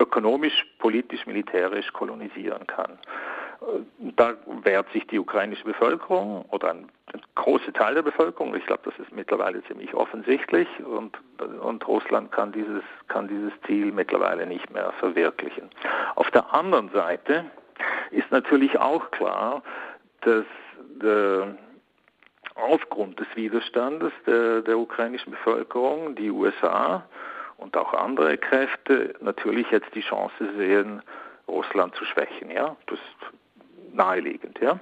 ökonomisch, politisch, militärisch kolonisieren kann. Da wehrt sich die ukrainische Bevölkerung oder ein, großer Teil der Bevölkerung. Ich glaube, das ist mittlerweile ziemlich offensichtlich und, und Russland kann dieses, kann dieses Ziel mittlerweile nicht mehr verwirklichen. Auf der anderen Seite ist natürlich auch klar, dass der, aufgrund des Widerstandes der, der ukrainischen Bevölkerung die USA und auch andere Kräfte natürlich jetzt die Chance sehen, Russland zu schwächen. Ja, das ist naheliegend. Ja.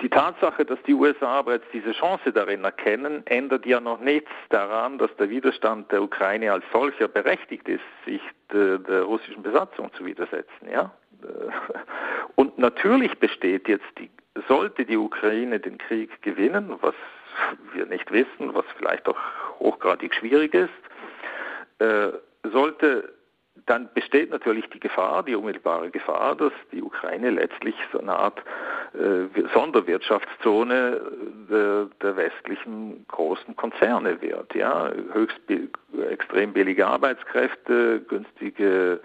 Die Tatsache, dass die USA aber jetzt diese Chance darin erkennen, ändert ja noch nichts daran, dass der Widerstand der Ukraine als solcher berechtigt ist, sich der, der russischen Besatzung zu widersetzen. Ja? Und natürlich besteht jetzt die, sollte die Ukraine den Krieg gewinnen, was wir nicht wissen, was vielleicht auch hochgradig schwierig ist, äh, sollte dann besteht natürlich die Gefahr, die unmittelbare Gefahr, dass die Ukraine letztlich so eine Art äh, Sonderwirtschaftszone der, der, westlichen großen Konzerne wird. Ja, höchst extrem billige Arbeitskräfte, günstige,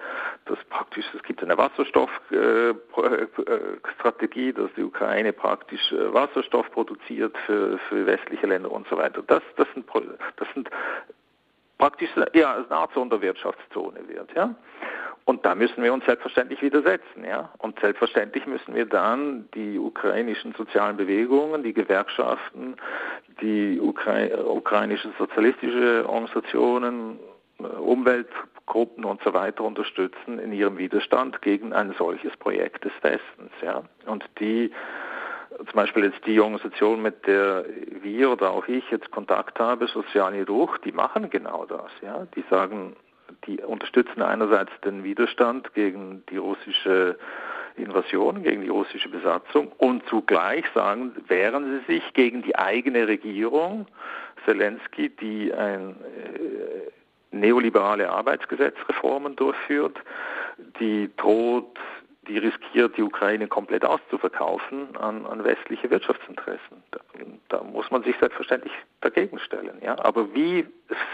das praktisch, es gibt eine Wasserstoffstrategie, äh, dass die Ukraine praktisch äh, Wasserstoff produziert für, für westliche Länder und so weiter. Das, das sind, das sind praktisch ja, eine Art Sonderwirtschaftszone wird. Ja? Und da müssen wir uns selbstverständlich widersetzen. Ja? Und selbstverständlich müssen wir dann die ukrainischen sozialen Bewegungen, die Gewerkschaften, die Ukra ukrainischen sozialistische Organisationen, äh, Umweltgruppen und so weiter unterstützen in ihrem Widerstand gegen ein solches Projekt des Westens. Ja? Und die zum Beispiel jetzt die Organisation, mit der wir oder auch ich jetzt Kontakt habe, Soziale Ruch, die machen genau das. Ja? Die sagen, die unterstützen einerseits den Widerstand gegen die russische Invasion, gegen die russische Besatzung und zugleich sagen, wehren sie sich gegen die eigene Regierung, Zelensky, die ein äh, neoliberale Arbeitsgesetzreformen durchführt, die droht die riskiert, die Ukraine komplett auszuverkaufen an, an westliche Wirtschaftsinteressen. Da, da, muss man sich selbstverständlich dagegen stellen. Ja? Aber wie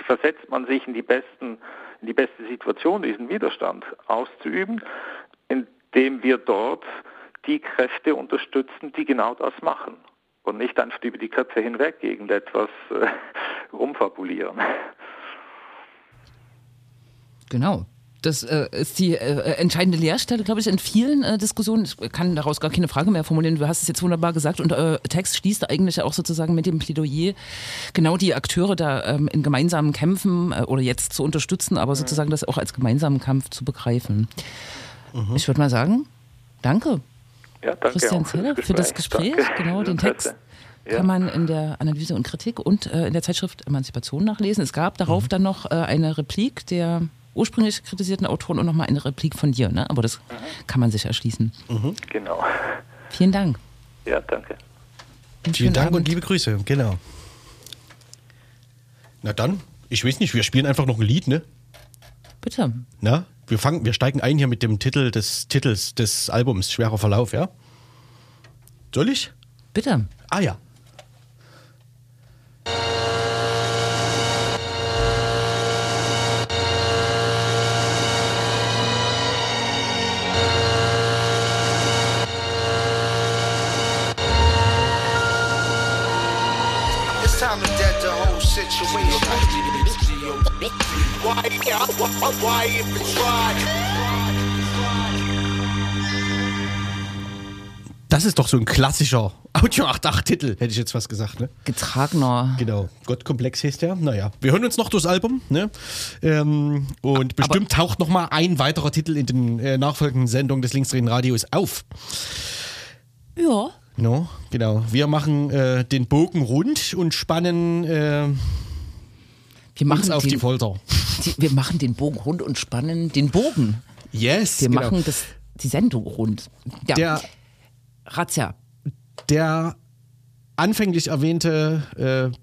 versetzt man sich in die, besten, in die beste Situation, diesen Widerstand auszuüben, indem wir dort die Kräfte unterstützen, die genau das machen und nicht einfach über die Köpfe hinweg irgendetwas äh, rumfabulieren. Genau das äh, ist die äh, entscheidende Leerstelle, glaube ich, in vielen äh, Diskussionen. Ich kann daraus gar keine Frage mehr formulieren. Du hast es jetzt wunderbar gesagt und äh, Text schließt eigentlich auch sozusagen mit dem Plädoyer, genau die Akteure da ähm, in gemeinsamen Kämpfen äh, oder jetzt zu unterstützen, aber sozusagen das auch als gemeinsamen Kampf zu begreifen. Mhm. Ich würde mal sagen, danke. Ja, danke Christian Zeller für das Gespräch. Danke. Genau, den Text. Ja. kann man in der Analyse und Kritik und äh, in der Zeitschrift Emanzipation nachlesen. Es gab darauf mhm. dann noch äh, eine Replik der ursprünglich kritisierten Autoren und nochmal eine Replik von dir, ne? aber das mhm. kann man sich erschließen. Mhm. Genau. Vielen Dank. Ja, danke. Vielen Dank Abend. und liebe Grüße, genau. Na dann, ich weiß nicht, wir spielen einfach noch ein Lied, ne? Bitte. Na, wir fangen, wir steigen ein hier mit dem Titel des Titels des Albums Schwerer Verlauf, ja? Soll ich? Bitte. Ah ja. Das ist doch so ein klassischer Audio 88-Titel, hätte ich jetzt was gesagt, ne? Getragener. Genau. Gottkomplex heißt der. Naja, wir hören uns noch durchs Album, ne? Ähm, und Aber bestimmt taucht noch mal ein weiterer Titel in den äh, nachfolgenden Sendungen des Linksdrehen Radios auf. Ja, No, genau. Wir machen äh, den Bogen rund und spannen äh, Wir uns machen, auf die den, Folter. die, wir machen den Bogen rund und spannen den Bogen. Yes, Wir genau. machen das, die Sendung rund. Ja. Der, Razzia. der anfänglich erwähnte äh,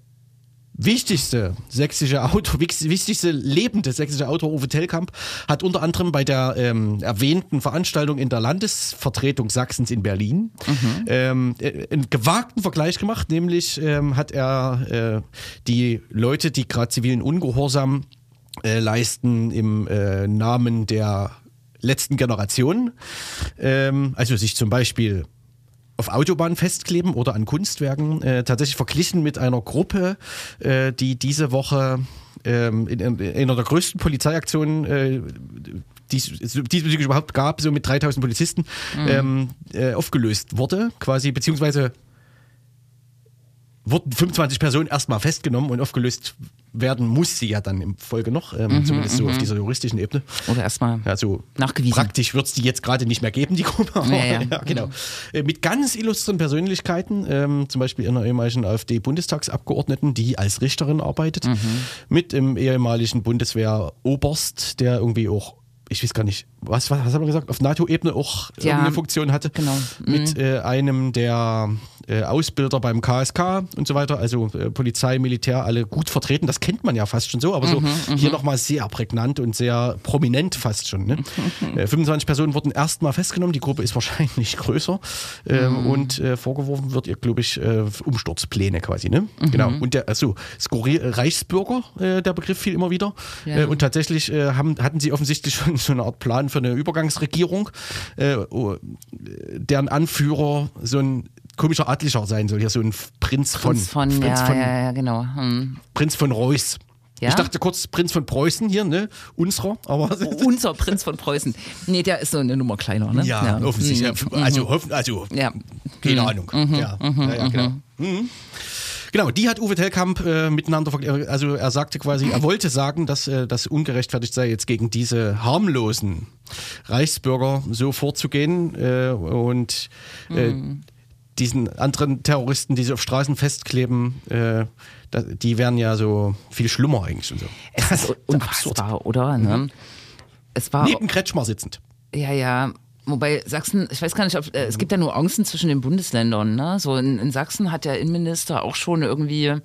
wichtigste sächsische Autor, wich- wichtigste lebende sächsische Autor Uwe Tellkamp hat unter anderem bei der ähm, erwähnten Veranstaltung in der Landesvertretung Sachsens in Berlin ähm, äh, einen gewagten Vergleich gemacht, nämlich ähm, hat er äh, die Leute, die gerade zivilen Ungehorsam äh, leisten im äh, Namen der letzten Generation, ähm, also sich zum Beispiel auf Autobahnen festkleben oder an Kunstwerken äh, tatsächlich verglichen mit einer Gruppe, äh, die diese Woche ähm, in, in, in einer der größten Polizeiaktionen, äh, die es diesbezüglich überhaupt gab, so mit 3000 Polizisten, ähm, äh, aufgelöst wurde, quasi, beziehungsweise wurden 25 Personen erstmal festgenommen und aufgelöst werden muss sie ja dann im Folge noch, ähm, zumindest so auf dieser juristischen Ebene. Oder erstmal Ja, so Nachgewiesen. Praktisch wird es die jetzt gerade nicht mehr geben, die Gruppe. Aber, Ja, ja, ja. genau. Äh, Mit ganz illustren Persönlichkeiten, ähm, zum Beispiel einer ehemaligen AfD-Bundestagsabgeordneten, die als Richterin arbeitet, Mhm. mit dem ehemaligen Bundeswehr-Oberst, der irgendwie auch, ich weiß gar nicht, was, was, was haben wir gesagt, auf NATO-Ebene auch Ja, irgendeine Funktion hatte. genau. Mit äh, einem der äh, Ausbilder beim KSK und so weiter, also äh, Polizei, Militär, alle gut vertreten. Das kennt man ja fast schon so, aber so Mhm, hier nochmal sehr prägnant und sehr prominent fast schon. Ne? Äh, 25 Personen wurden erstmal festgenommen, die Gruppe ist wahrscheinlich größer ähm, Mhm. und äh, vorgeworfen wird ihr, glaube ich, äh, Umsturzpläne quasi. Ne? Mhm. Genau. Und der, also skurril, Reichsbürger, äh, der Begriff fiel immer wieder. Ja. Äh, und tatsächlich äh, haben, hatten sie offensichtlich schon so eine Art Plan für eine Übergangsregierung, äh, oh, deren Anführer so ein komischer Adliger sein soll. Hier so ein Prinz von, Prinz von, Prinz ja, von, ja, ja, genau. Hm. Prinz von Reuß. Ja? Ich dachte kurz Prinz von Preußen hier, ne? Unserer, aber. Unser Prinz von Preußen. Nee, der ist so eine Nummer kleiner, ne? Ja, offensichtlich. Mhm. Also, hoffen, also Ja. keine Mhm. Ahnung. ja. ja, ja, genau. Mhm. Genau, die hat Uwe Tellkamp äh, miteinander, verg- also er sagte quasi, er wollte sagen, dass äh, das ungerechtfertigt sei, jetzt gegen diese harmlosen Reichsbürger so vorzugehen äh, und äh, diesen anderen Terroristen, die sie auf Straßen festkleben, äh, da, die wären ja so viel schlimmer eigentlich und so. Es ist unfassbar, oder? Ne? Es war Neben Kretschmer sitzend. Ja, ja. Wobei Sachsen, ich weiß gar nicht, ob, äh, es gibt ja nur Angsten zwischen den Bundesländern. Ne? So in, in Sachsen hat der Innenminister auch schon irgendwie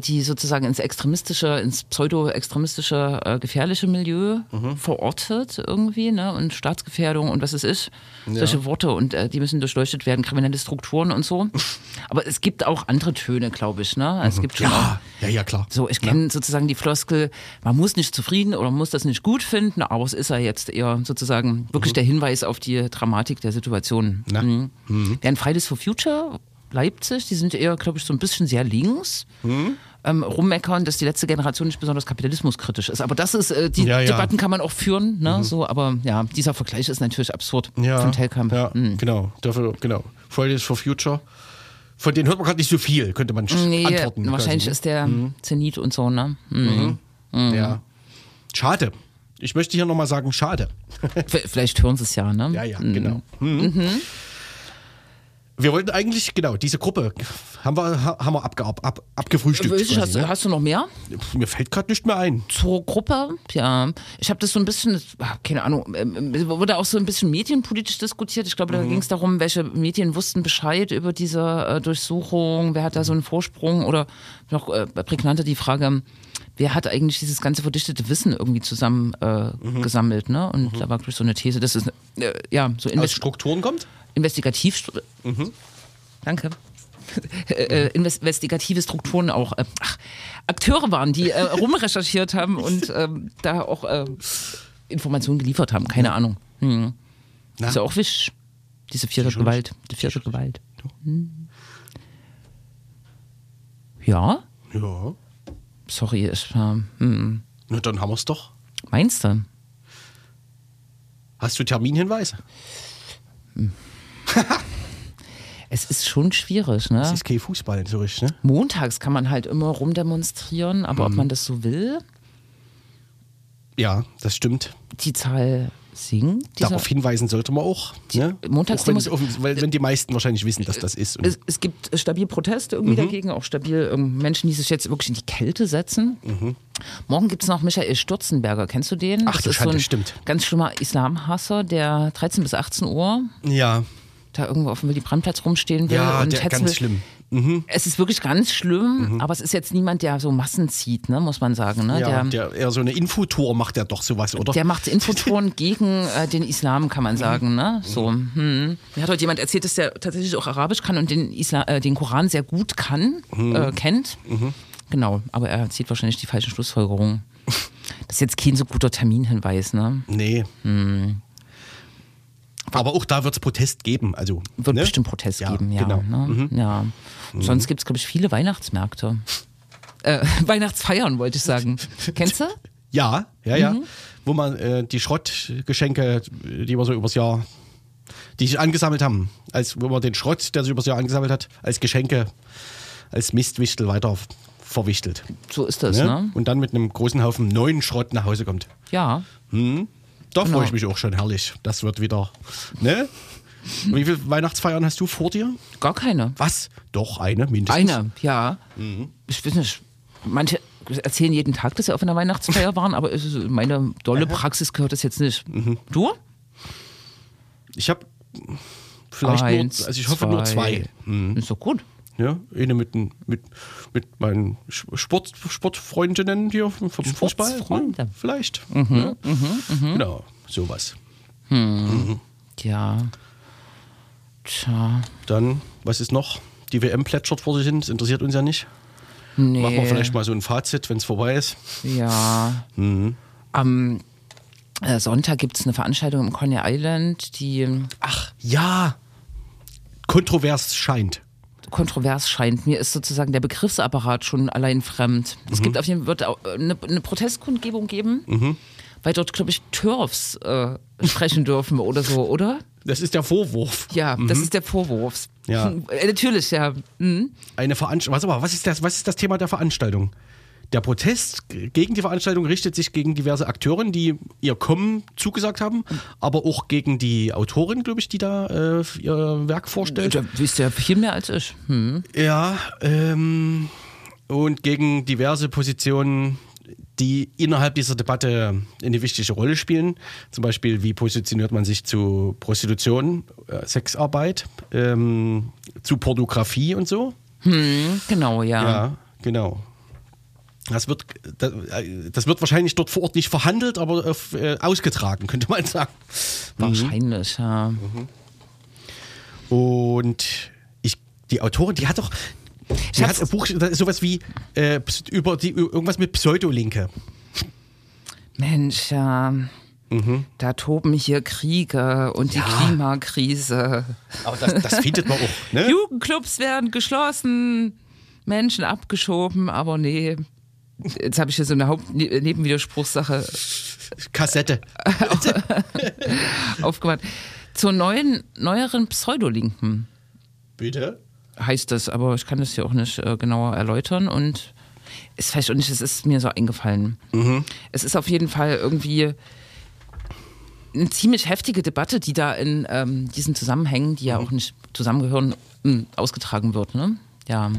die sozusagen ins extremistische, ins pseudo-extremistische, äh, gefährliche Milieu verortet irgendwie, ne? Und Staatsgefährdung und was es ist. Solche Worte und äh, die müssen durchleuchtet werden, kriminelle Strukturen und so. Aber es gibt auch andere Töne, glaube ich, ne? Es gibt schon auch Ja, ja, ja, klar. so, ich kenne sozusagen die Floskel, man muss nicht zufrieden oder man muss das nicht gut finden, aber es ist ja jetzt eher sozusagen wirklich der Hinweis auf die Dramatik der Situation. Na. Mhm. Während Fridays for Future, Leipzig, die sind eher, glaube ich, so ein bisschen sehr links. Ähm, rummeckern, dass die letzte Generation nicht besonders kapitalismuskritisch ist. Aber das ist, äh, die Ja, ja. Debatten kann man auch führen, ne? so, aber ja, dieser Vergleich ist natürlich absurd ja, von Telkamp. Ja, Mhm. genau. Dafür, genau. Fridays for Future. Von denen hört man gerade nicht so viel, könnte man Nee, antworten. wahrscheinlich quasi, ist der Zenit und so, ne? Mhm. ne? Ja. Schade. Ich möchte hier nochmal sagen, schade. Vielleicht hören sie es ja, ne? Ja, ja, Mhm. genau. Mhm. Wir wollten eigentlich, genau, diese Gruppe haben wir, ha- haben wir abge, ab, abgefrühstückt. Ich, quasi, hast, ne? hast du noch mehr? Mir fällt gerade nicht mehr ein. zur Gruppe, ja. Ich habe das so ein bisschen, ah, keine Ahnung, ähm, ähm, wurde auch so ein bisschen medienpolitisch diskutiert. Ich glaube, da ging es darum, welche Medien wussten Bescheid über diese äh, Durchsuchung, wer hat da so einen Vorsprung oder noch äh, prägnanter die Frage, wer hat eigentlich dieses ganze verdichtete Wissen irgendwie zusammen äh, gesammelt, ne? Und da war, glaube ich, so eine These, das ist, äh, ja, so Aus invest Strukturen kommt? Investigativ. Danke. Äh, invest- investigative Strukturen auch äh, ach, Akteure waren, die äh, rumrecherchiert haben und ähm, da auch äh, Informationen geliefert haben. Keine Ahnung. Hm. Na? Ist ja auch wisch. Diese vierte Sicher Gewalt. Die vierte Gewalt. Hm. Ja, Ja. sorry, ich war. Hm. Na, dann haben wir es doch. Meinst du? Hast du Terminhinweise? Es ist schon schwierig, ne? Das ist kein Fußball, so richtig, ne? Montags kann man halt immer rumdemonstrieren, aber Mhm. ob man das so will, Ja, das stimmt. die Zahl. Dieser, Darauf hinweisen sollte man auch. Ne? Montagsdemos- auch wenn, offen- weil, wenn die meisten wahrscheinlich wissen, dass das ist. Es, es gibt stabil Proteste irgendwie dagegen, auch stabil ähm, Menschen, die sich jetzt wirklich in die Kälte setzen. Morgen gibt es noch Michael Stürzenberger. Kennst du den? Ach das du ist so Schande, ein stimmt. ganz schlimmer Islamhasser, der 13 bis 18 Uhr ja, da irgendwo auf dem Willy-Brandt-Platz rumstehen will. ja und der, ganz will. schlimm. Es ist wirklich ganz schlimm, aber es ist jetzt niemand, der so Massen zieht, ne, muss man sagen. Ne? Ja, der, der, eher so eine Infotour macht er doch sowas, oder? Der macht Infoton gegen äh, den Islam, kann man sagen. Ne? So, hm. Mir hat heute jemand erzählt, dass der tatsächlich auch Arabisch kann und den, Isla äh, den Koran sehr gut kann, äh, kennt. Genau, aber er zieht wahrscheinlich die falschen Schlussfolgerungen. Das ist jetzt kein so guter Terminhinweis, ne? Nee. Hm. Aber auch da wird es Protest geben. Also, Wird ne? bestimmt Protest Ja, geben, ja. genau. Mhm. Ne? ja. Sonst gibt es, glaube ich, viele Weihnachtsmärkte. Äh, Weihnachtsfeiern, wollte ich sagen. Kennst du? Ja, ja, ja. Mhm. Wo man äh, die Schrottgeschenke, die wir so übers Jahr, die sich angesammelt haben, als wo man den Schrott, der sich übers Jahr angesammelt hat, als Geschenke, als Mistwichtel weiter verwichtelt. So ist das, Ne? ne? Und dann mit einem großen Haufen neuen Schrott nach Hause kommt. Ja. Da Genau. freue ich mich auch schon herrlich. Das wird wieder. Ne? Wie viele Weihnachtsfeiern hast du vor dir? Gar keine. Was? Doch, eine mindestens. Eine, ja. Mhm. Ich weiß nicht. Manche erzählen jeden Tag, dass sie auf einer Weihnachtsfeier waren, aber es ist- meine dolle Praxis gehört das jetzt nicht. Mhm. Du? Ich habe vielleicht Eins, nur, also ich hoffe nur zwei. Mhm. Ist doch gut. Ja, eine mit, mit, mit meinen Sport, Sportfreundinnen hier vom Fußball. Sportfreunde. Ne? Vielleicht. Mhm, ja. Genau, sowas. Ja. Tja. Dann, was ist noch? Die WM plätschert vor sich hin, das interessiert uns ja nicht. Nee. Machen wir vielleicht mal so ein Fazit, wenn es vorbei ist. Ja. Mhm. Am äh, Sonntag gibt es eine Veranstaltung im Coney Island, die Ach, ja. Kontrovers scheint. Kontrovers scheint. Mir ist sozusagen der Begriffsapparat schon allein fremd. Es gibt auf jeden Fall wird auch äh, eine, eine Protestkundgebung geben, weil dort, glaube ich, Turfs äh, sprechen dürfen oder so, oder? Das ist der Vorwurf. Ja, das ist der Vorwurf. Ja. Äh, Natürlich, ja. Mhm. Eine Veranstaltung. Was, aber, was, ist das, was ist das Thema der Veranstaltung? Der Protest gegen die Veranstaltung richtet sich gegen diverse Akteure, die ihr Kommen zugesagt haben, aber auch gegen die Autorin, glaube ich, die da äh, ihr Werk vorstellt. Da wisst ihr viel mehr als ich. Hm. Ja, ähm, und gegen diverse Positionen, die innerhalb dieser Debatte eine wichtige Rolle spielen. Zum Beispiel, wie positioniert man sich zu Prostitution, äh, Sexarbeit, ähm, zu Pornografie und so. Genau, ja. Ja, genau. Das wird, das, wird wahrscheinlich dort vor Ort nicht verhandelt, aber äh, ausgetragen, könnte man sagen. Wahrscheinlich, ja. Und ich, die Autorin, die hat doch, die hat ein Buch, das ist sowas wie äh, über die, irgendwas mit Pseudolinke. Mensch, ja. Da toben hier Kriege und die Mhm. Ja. Klimakrise. Aber das, das findet man auch. Ne? Jugendclubs werden geschlossen, Menschen abgeschoben, aber nee. Jetzt habe ich hier so eine Haupt ne- Nebenwiderspruchssache Kassette. aufgemacht. Zur neuen, neueren Pseudolinken Bitte? heißt das, aber ich kann das hier auch nicht äh, genauer erläutern und ist vielleicht auch nicht, es ist mir so eingefallen. Es ist auf jeden Fall irgendwie eine ziemlich heftige Debatte, die da in ähm, diesen Zusammenhängen, die ja auch nicht zusammengehören, m, ausgetragen wird. Ne? Ja.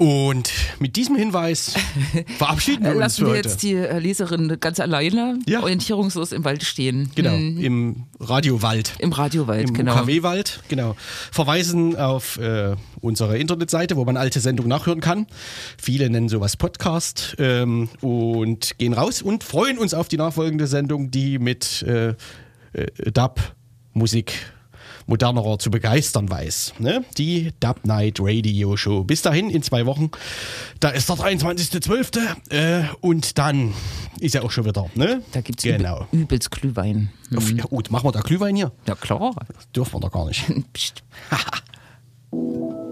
Und mit diesem Hinweis verabschieden wir uns Lassen wir heute. jetzt die äh, Leserin ganz alleine Ja. orientierungslos im Wald stehen. Genau, Hm, im Radiowald. Im Radiowald, Im genau. UKW-Wald, genau. Verweisen auf äh, unsere Internetseite, wo man alte Sendungen nachhören kann. Viele nennen sowas Podcast ähm, und gehen raus und freuen uns auf die nachfolgende Sendung, die mit äh, äh, Dub-Musik modernerer zu begeistern weiß. Ne? Die Dub Night Radio Show. Bis dahin, in zwei Wochen, da ist der 23.12. Äh, und dann ist ja auch schon wieder. Ne? Da gibt es genau. übelst Glühwein. Auf, ja, gut, machen wir da Glühwein hier? Ja, klar. Dürfen wir da gar nicht. Psst.